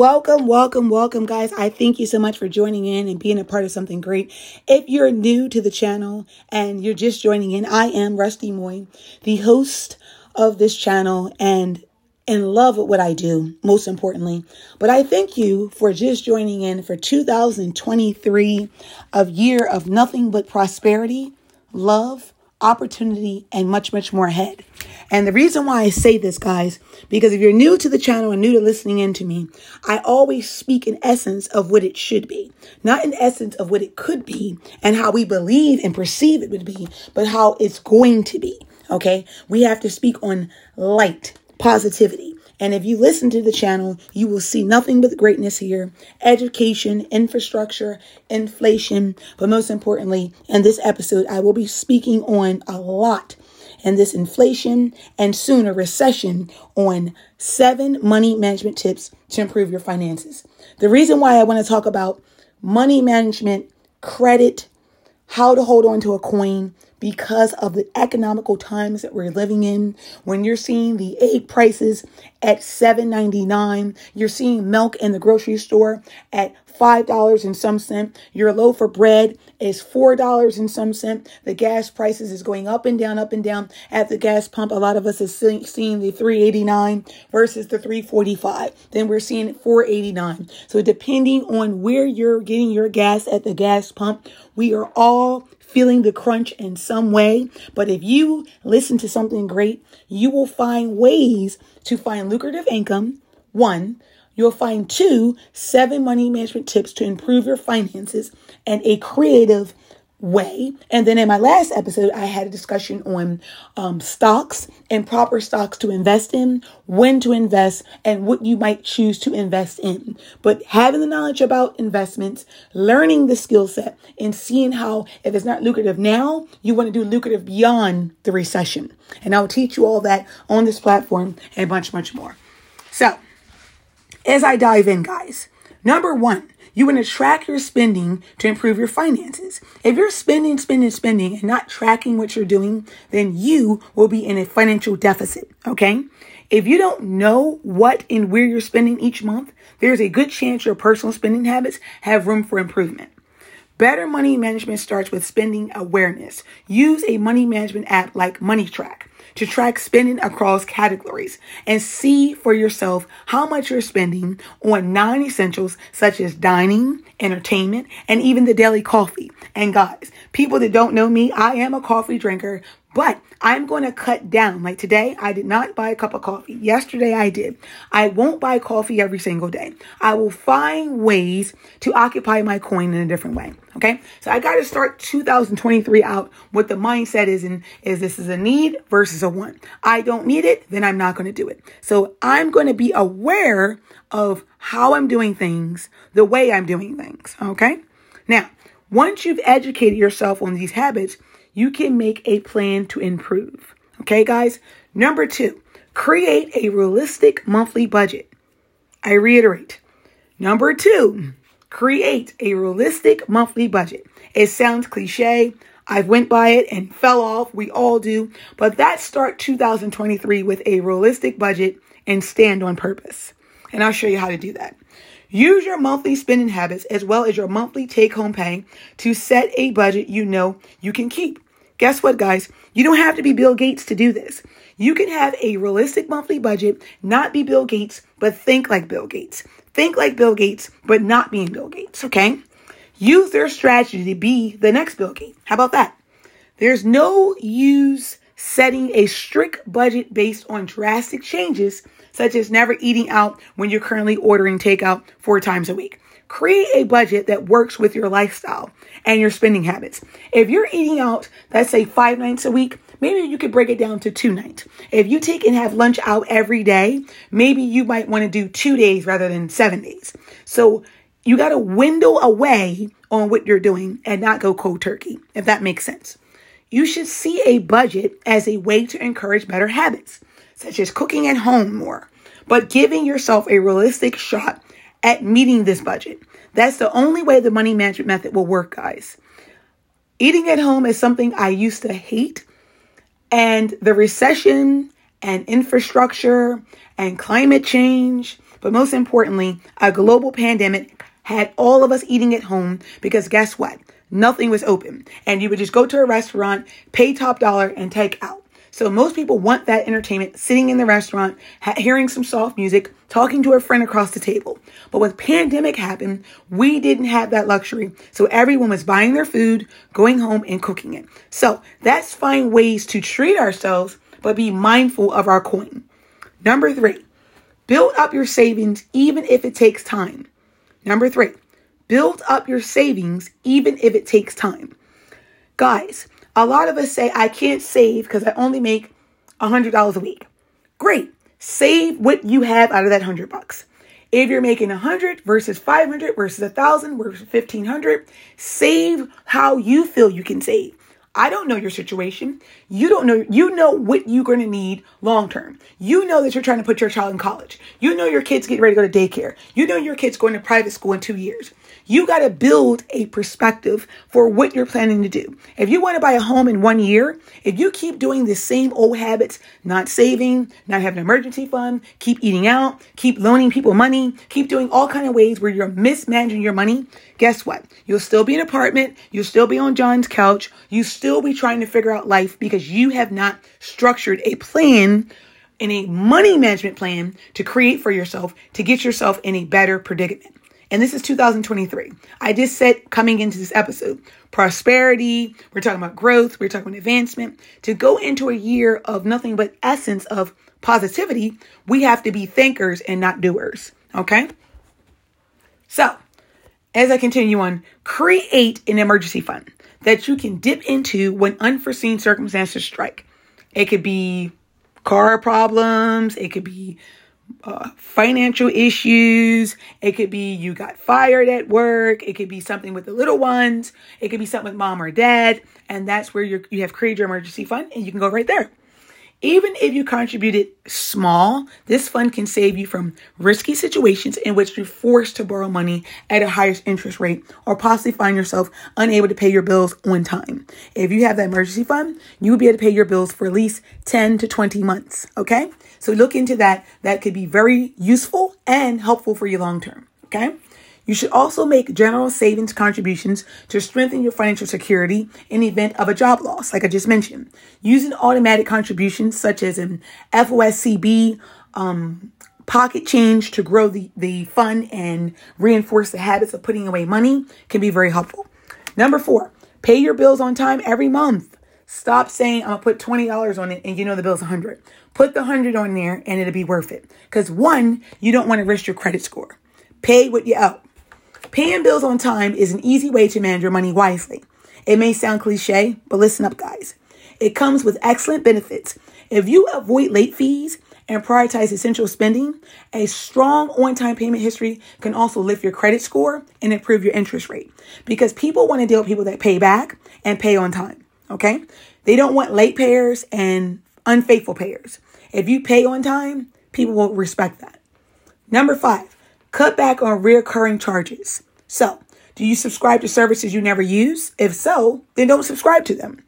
Welcome, welcome, welcome, guys. I thank you so much for joining in and being a part of something great. If you're new to the channel and you're just joining in, I am Rusty Moy, the host of this channel and in love with what I do, most importantly. But I thank you for just joining in for 2023 of year of nothing but prosperity, love, opportunity, and much, much more ahead. And the reason why I say this, guys, because if you're new to the channel and new to listening in to me, I always speak in essence of what it should be, not in essence of what it could be and how we believe and perceive it would be, but how it's going to be. Okay. We have to speak on light, positivity. And if you listen to the channel, you will see nothing but greatness here education, infrastructure, inflation. But most importantly, in this episode, I will be speaking on a lot in this inflation and soon a recession on seven money management tips to improve your finances. The reason why I want to talk about money management, credit, how to hold on to a coin, because of the economical times that we're living in. When you're seeing the egg prices at $7.99, you're seeing milk in the grocery store at $5 and some cent. Your loaf of bread is $4 and some cent. The gas prices is going up and down, up and down at the gas pump. A lot of us is seeing the 389 versus the 345. Then we're seeing 489. So depending on where you're getting your gas at the gas pump, we are all feeling the crunch in some way. But if you listen to something great, you will find ways to find lucrative income. One, you'll find two, seven money management tips to improve your finances and a creative way. And then in my last episode, I had a discussion on um, stocks and proper stocks to invest in, when to invest, and what you might choose to invest in. But having the knowledge about investments, learning the skill set, and seeing how if it's not lucrative now, you want to do lucrative beyond the recession. And I'll teach you all that on this platform and much, much more. So, as I dive in, guys, number one, you want to track your spending to improve your finances. If you're spending, spending, spending and not tracking what you're doing, then you will be in a financial deficit. Okay. If you don't know what and where you're spending each month, there's a good chance your personal spending habits have room for improvement. Better money management starts with spending awareness. Use a money management app like Money Track to track spending across categories and see for yourself how much you're spending on non essentials such as dining, entertainment, and even the daily coffee. And guys, people that don't know me, I am a coffee drinker, but I'm going to cut down. Like today, I did not buy a cup of coffee. Yesterday, I did. I won't buy coffee every single day. I will find ways to occupy my coin in a different way. Okay. So I got to start 2023 out what the mindset is and is this is a need versus a want. I don't need it, then I'm not going to do it. So I'm going to be aware of how I'm doing things, the way I'm doing things. Okay. Now, once you've educated yourself on these habits, you can make a plan to improve. Okay, guys? Number two, create a realistic monthly budget. I reiterate. Number two, create a realistic monthly budget. It sounds cliche. I've went by it and fell off. We all do. But that start 2023 with a realistic budget and stand on purpose. And I'll show you how to do that. Use your monthly spending habits as well as your monthly take home pay to set a budget you know you can keep. Guess what, guys? You don't have to be Bill Gates to do this. You can have a realistic monthly budget, not be Bill Gates, but think like Bill Gates. Think like Bill Gates, but not being Bill Gates, okay? Use their strategy to be the next Bill Gates. How about that? There's no use setting a strict budget based on drastic changes such as never eating out when you're currently ordering takeout four times a week. Create a budget that works with your lifestyle and your spending habits. If you're eating out, let's say five nights a week, maybe you could break it down to two nights. If you take and have lunch out every day, maybe you might want to do two days rather than seven days. So you got to window away on what you're doing and not go cold turkey, if that makes sense. You should see a budget as a way to encourage better habits such as cooking at home more, but giving yourself a realistic shot at meeting this budget. That's the only way the money management method will work, guys. Eating at home is something I used to hate, and the recession and infrastructure and climate change but most importantly, a global pandemic had all of us eating at home because guess what? Nothing was open. And you would just go to a restaurant, pay top dollar, and take out. So most people want that entertainment sitting in the restaurant, ha- hearing some soft music, talking to a friend across the table. But when pandemic happened, we didn't have that luxury. So everyone was buying their food, going home and cooking it. So that's find ways to treat ourselves, but be mindful of our coin. Number three, build up your savings even if it takes time. Number three, build up your savings even if it takes time. Guys, a lot of us say, I can't save because I only make $100 a week. Great. Save what you have out of that 100 bucks. If you're making 100 versus 500 versus 1000 versus 1500, save how you feel you can save. I don't know your situation. You don't know, you know what you're going to need long term. You know that you're trying to put your child in college. You know your kids getting ready to go to daycare. You know your kids going to private school in two years. You got to build a perspective for what you're planning to do. If you want to buy a home in one year, if you keep doing the same old habits, not saving, not having an emergency fund, keep eating out, keep loaning people money, keep doing all kind of ways where you're mismanaging your money, guess what? You'll still be in an apartment. You'll still be on John's couch. You still be trying to figure out life because you have not structured a plan and a money management plan to create for yourself to get yourself in a better predicament. And this is 2023. I just said coming into this episode, prosperity, we're talking about growth, we're talking about advancement. To go into a year of nothing but essence of positivity, we have to be thinkers and not doers. Okay? So, as I continue on, create an emergency fund that you can dip into when unforeseen circumstances strike. It could be car problems, it could be uh, financial issues. It could be you got fired at work. It could be something with the little ones. It could be something with mom or dad. And that's where you you have created your emergency fund and you can go right there. Even if you contributed small, this fund can save you from risky situations in which you're forced to borrow money at a higher interest rate or possibly find yourself unable to pay your bills on time. If you have that emergency fund, you will be able to pay your bills for at least 10 to 20 months. Okay. So look into that. That could be very useful and helpful for you long term. Okay. You should also make general savings contributions to strengthen your financial security in the event of a job loss, like I just mentioned. Using automatic contributions such as an FOSCB, um, pocket change to grow the, the fund and reinforce the habits of putting away money can be very helpful. Number four, pay your bills on time every month. Stop saying I'm gonna put twenty dollars on it and you know the bill's a hundred. Put the hundred on there and it'll be worth it. Because one, you don't want to risk your credit score. Pay what you owe. Paying bills on time is an easy way to manage your money wisely. It may sound cliche, but listen up, guys. It comes with excellent benefits. If you avoid late fees and prioritize essential spending, a strong on time payment history can also lift your credit score and improve your interest rate because people want to deal with people that pay back and pay on time. Okay? They don't want late payers and unfaithful payers. If you pay on time, people will respect that. Number five, Cut back on reoccurring charges. So, do you subscribe to services you never use? If so, then don't subscribe to them.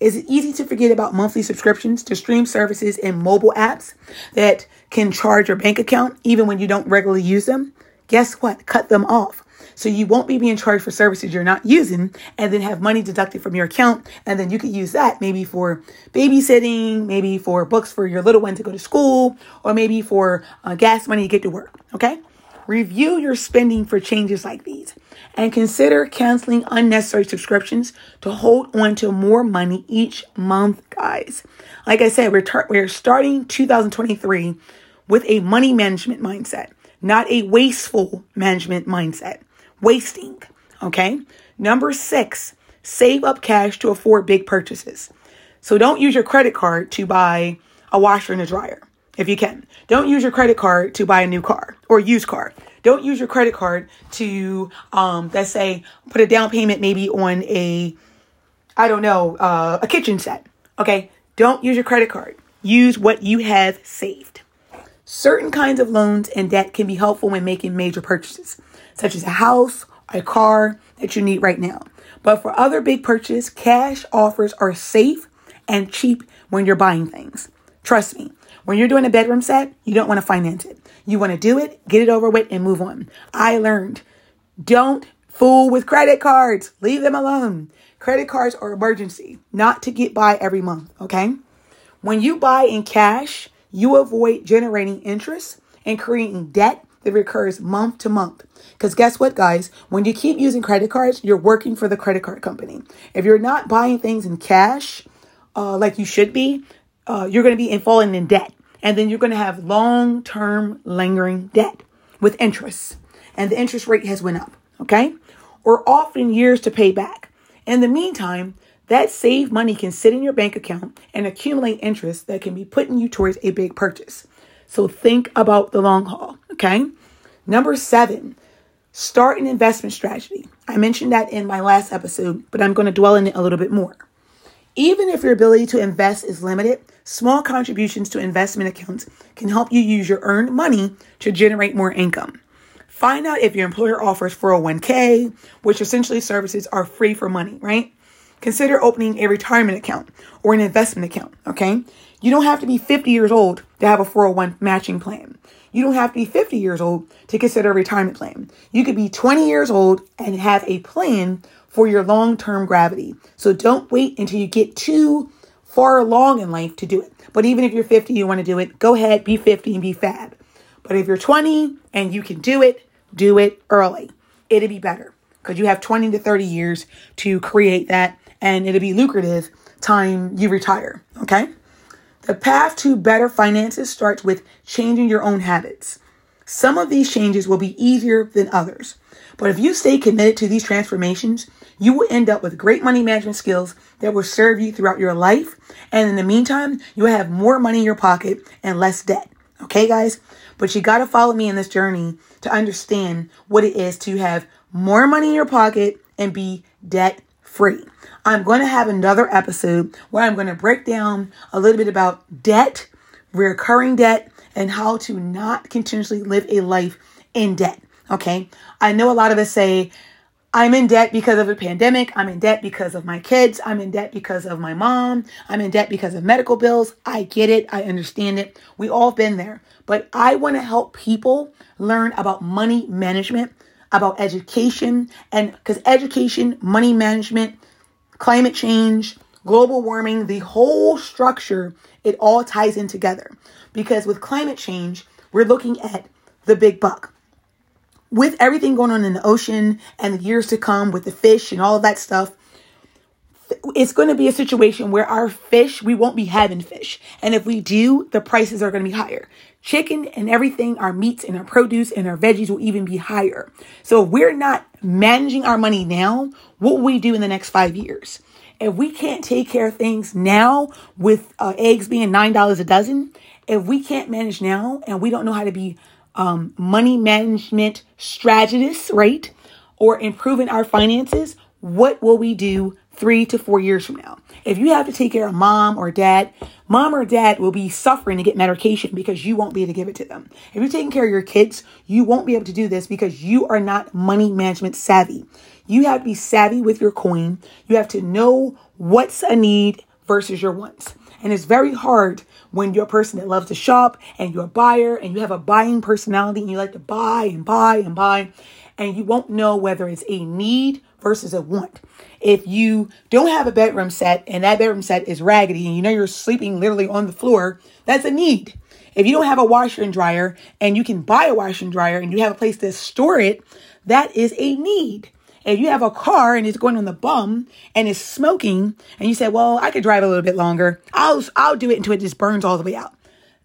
Is it easy to forget about monthly subscriptions to stream services and mobile apps that can charge your bank account even when you don't regularly use them? Guess what? Cut them off. So you won't be being charged for services you're not using and then have money deducted from your account. And then you could use that maybe for babysitting, maybe for books for your little one to go to school, or maybe for uh, gas money to get to work. Okay. Review your spending for changes like these and consider canceling unnecessary subscriptions to hold on to more money each month, guys. Like I said, we're, tar- we're starting 2023 with a money management mindset, not a wasteful management mindset. Wasting, okay? Number six, save up cash to afford big purchases. So don't use your credit card to buy a washer and a dryer if you can. Don't use your credit card to buy a new car or used car. Don't use your credit card to, um, let's say, put a down payment maybe on a, I don't know, uh, a kitchen set. Okay. Don't use your credit card. Use what you have saved. Certain kinds of loans and debt can be helpful when making major purchases, such as a house, a car that you need right now. But for other big purchases, cash offers are safe and cheap when you're buying things. Trust me, When you're doing a bedroom set, you don't want to finance it. You want to do it, get it over with, and move on. I learned don't fool with credit cards. Leave them alone. Credit cards are emergency, not to get by every month, okay? When you buy in cash, you avoid generating interest and creating debt that recurs month to month. Because guess what, guys? When you keep using credit cards, you're working for the credit card company. If you're not buying things in cash, uh, like you should be, uh, you're going to be in, falling in debt. And then you're going to have long term lingering debt with interest. And the interest rate has went up, okay? Or often years to pay back. In the meantime, that saved money can sit in your bank account and accumulate interest that can be putting you towards a big purchase. So think about the long haul, okay? Number seven, start an investment strategy. I mentioned that in my last episode, but I'm going to dwell in it a little bit more. Even if your ability to invest is limited, small contributions to investment accounts can help you use your earned money to generate more income. Find out if your employer offers 401k, which essentially services are free for money, right? Consider opening a retirement account or an investment account, okay? You don't have to be 50 years old to have a 401 matching plan. You don't have to be 50 years old to consider a retirement plan. You could be 20 years old and have a plan for your long term gravity. So don't wait until you get too far along in life to do it. But even if you're 50, you want to do it, go ahead, be 50 and be fab. But if you're 20 and you can do it, do it early. It'll be better because you have 20 to 30 years to create that and it'll be lucrative time you retire. Okay. The path to better finances starts with changing your own habits. Some of these changes will be easier than others. But if you stay committed to these transformations, you will end up with great money management skills that will serve you throughout your life. And in the meantime, you will have more money in your pocket and less debt. Okay, guys? But you got to follow me in this journey to understand what it is to have more money in your pocket and be debt free. I'm going to have another episode where I'm going to break down a little bit about debt, recurring debt, and how to not continuously live a life in debt. Okay. I know a lot of us say, I'm in debt because of a pandemic. I'm in debt because of my kids. I'm in debt because of my mom. I'm in debt because of medical bills. I get it. I understand it. We all been there. But I want to help people learn about money management, about education, and because education, money management, climate change, global warming, the whole structure, it all ties in together. Because with climate change, we're looking at the big buck. With everything going on in the ocean and the years to come with the fish and all of that stuff, it's going to be a situation where our fish, we won't be having fish. And if we do, the prices are going to be higher. Chicken and everything, our meats and our produce and our veggies will even be higher. So if we're not managing our money now, what will we do in the next five years? If we can't take care of things now with uh, eggs being $9 a dozen, if we can't manage now and we don't know how to be um, money management strategists, right? Or improving our finances, what will we do three to four years from now. If you have to take care of mom or dad, mom or dad will be suffering to get medication because you won't be able to give it to them. If you're taking care of your kids, you won't be able to do this because you are not money management savvy. You have to be savvy with your coin. You have to know what's a need versus your wants. And it's very hard when you're a person that loves to shop and you're a buyer and you have a buying personality and you like to buy and buy and buy and you won't know whether it's a need versus a want. If you don't have a bedroom set and that bedroom set is raggedy and you know you're sleeping literally on the floor, that's a need. If you don't have a washer and dryer and you can buy a washer and dryer and you have a place to store it, that is a need. If you have a car and it's going on the bum and it's smoking and you say, well, I could drive a little bit longer. I'll, I'll do it until it just burns all the way out.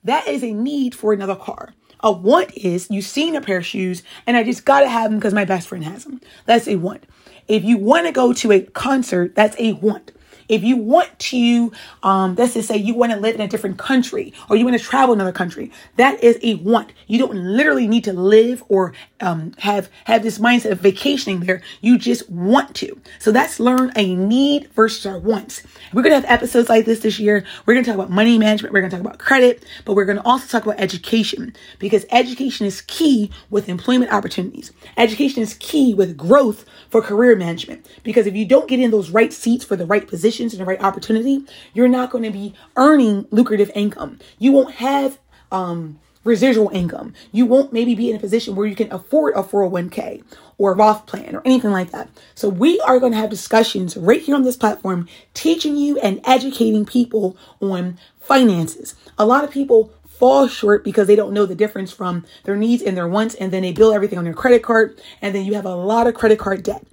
That is a need for another car. A want is you've seen a pair of shoes and I just got to have them because my best friend has them. That's a want. If you want to go to a concert, that's a want. If you want to, um, let's just say you want to live in a different country or you want to travel another country, that is a want. You don't literally need to live or um, have have this mindset of vacationing there. You just want to. So that's learn a need versus our wants. We're gonna have episodes like this this year. We're gonna talk about money management. We're gonna talk about credit, but we're gonna also talk about education because education is key with employment opportunities. Education is key with growth for career management because if you don't get in those right seats for the right position situations and the right opportunity, you're not going to be earning lucrative income. You won't have um, residual income. You won't maybe be in a position where you can afford a 401k or a Roth plan or anything like that. So we are going to have discussions right here on this platform, teaching you and educating people on finances. A lot of people fall short because they don't know the difference from their needs and their wants, and then they bill everything on their credit card, and then you have a lot of credit card debt.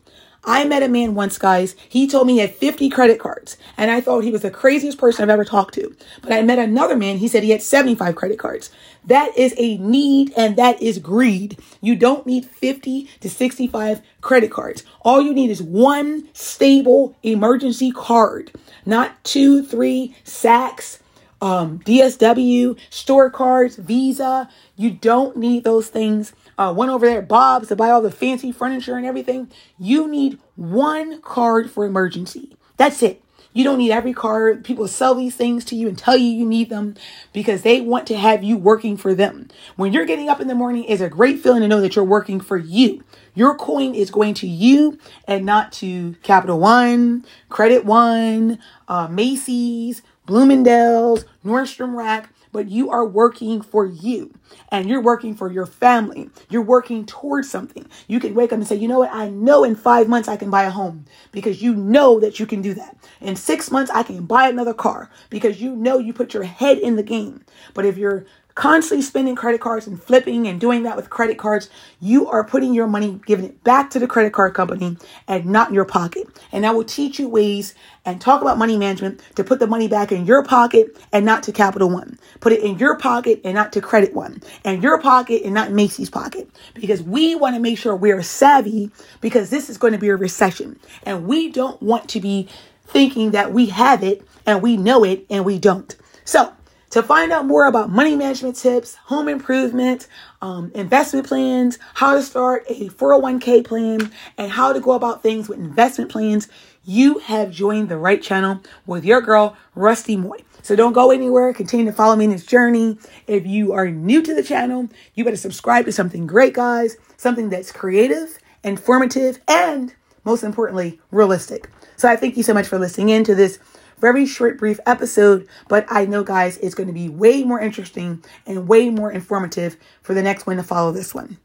I met a man once, guys. He told me he had 50 credit cards, and I thought he was the craziest person I've ever talked to. But I met another man, he said he had 75 credit cards. That is a need and that is greed. You don't need 50 to 65 credit cards. All you need is one stable emergency card, not two, three Saks, um, DSW, store cards, Visa. You don't need those things. Uh, one over there, Bob's, to buy all the fancy furniture and everything. You need one card for emergency. That's it. You don't need every card. People sell these things to you and tell you you need them because they want to have you working for them. When you're getting up in the morning, it's a great feeling to know that you're working for you. Your coin is going to you and not to Capital One, Credit One, uh, Macy's, Bloomingdale's, Nordstrom Rack, but you are working for you and you're working for your family. You're working towards something. You can wake up and say, you know what? I know in five months I can buy a home because you know that you can do that. In six months, I can buy another car because you know you put your head in the game. But if you're constantly spending credit cards and flipping and doing that with credit cards, you are putting your money, giving it back to the credit card company and not in your pocket. And I will teach you ways and talk about money management to put the money back in your pocket and not to Capital One. Put it in your pocket and not to Credit One. And your pocket and not Macy's pocket. Because we want to make sure we're savvy because this is going to be a recession. And we don't want to be thinking that we have it and we know it and we don't. So to find out more about money management tips, home improvement, um, investment plans, how to start a 401k plan, and how to go about things with investment plans, you have joined the right channel with your girl, Rusty Moy. So don't go anywhere. Continue to follow me in this journey. If you are new to the channel, you better subscribe to something great, guys. Something that's creative, informative, and most importantly, realistic. So I thank you so much for listening in to this very short, brief episode, but I know, guys, it's going to be way more interesting and way more informative for the next one to follow this one.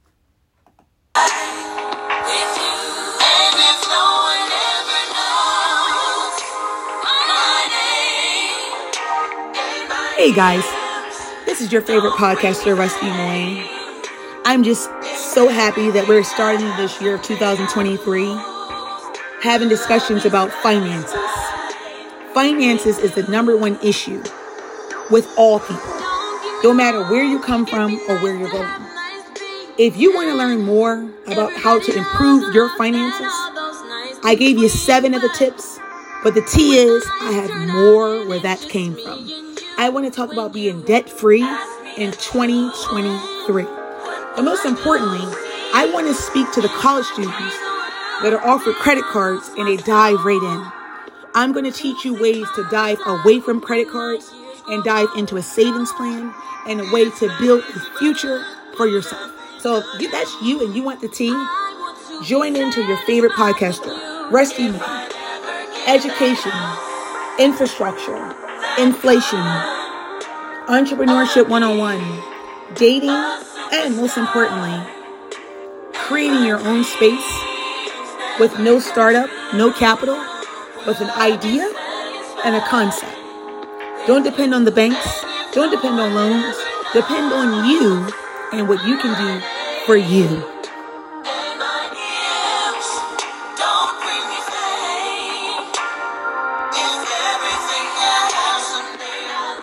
Hey guys, this is your favorite podcaster, Rusty Moyne. I'm just so happy that we're starting this year of 2023 having discussions about finances. Finances is the number one issue with all people, no matter where you come from or where you're going. If you want to learn more about how to improve your finances, I gave you seven of the tips, but the tea is I have more where that came from. I want to talk about being debt free in 2023. But most importantly, I want to speak to the college students that are offered credit cards and they dive right in. I'm going to teach you ways to dive away from credit cards and dive into a savings plan and a way to build a future for yourself. So if that's you and you want the tea, join into your favorite podcaster, Rusty Me, education, infrastructure, inflation, entrepreneurship 101, dating, and most importantly, creating your own space with no startup, no capital, with an idea and a concept. Don't depend on the banks. Don't depend on loans. Depend on you and what you can do for you.